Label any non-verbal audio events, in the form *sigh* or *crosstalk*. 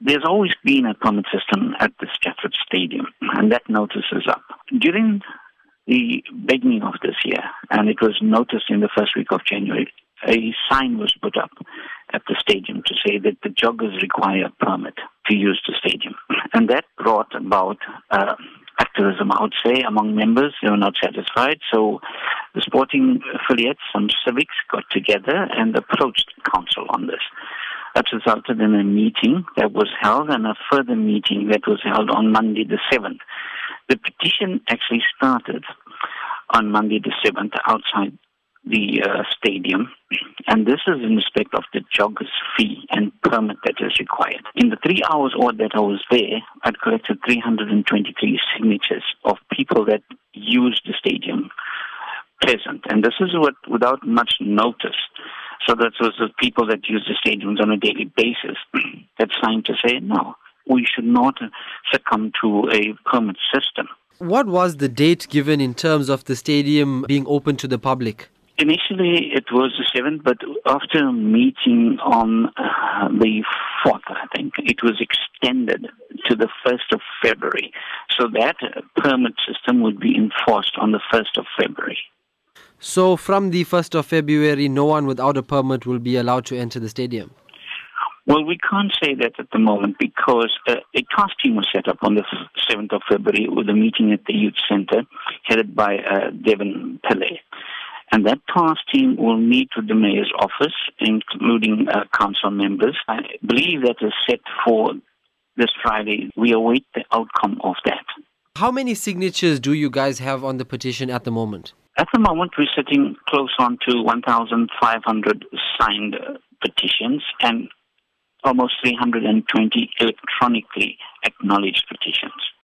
There's always been a permit system at the Stratford Stadium, and that notice is up. During the beginning of this year, and it was noticed in the first week of January, a sign was put up at the stadium to say that the joggers require a permit to use the stadium. And that brought about uh, activism, I would say, among members. They were not satisfied. So the sporting affiliates, some civics, got together and approached council on this. Resulted in a meeting that was held and a further meeting that was held on Monday the 7th. The petition actually started on Monday the 7th outside the uh, stadium, and this is in respect of the jogger's fee and permit that is required. In the three hours odd that I was there, I'd collected 323 signatures of people that used the stadium present, and this is what without much notice. So that was the people that use the stadiums on a daily basis *clears throat* that signed to say no, we should not succumb to a permit system. What was the date given in terms of the stadium being open to the public? Initially, it was the 7th, but after a meeting on uh, the 4th, I think, it was extended to the 1st of February. So that permit system would be enforced on the 1st of February. So, from the 1st of February, no one without a permit will be allowed to enter the stadium? Well, we can't say that at the moment because uh, a task team was set up on the 7th of February with a meeting at the Youth Center headed by uh, Devon Pillay. And that task team will meet with the mayor's office, including uh, council members. I believe that is set for this Friday. We await the outcome of that. How many signatures do you guys have on the petition at the moment? At the moment, we're sitting close on to 1,500 signed petitions and almost 320 electronically acknowledged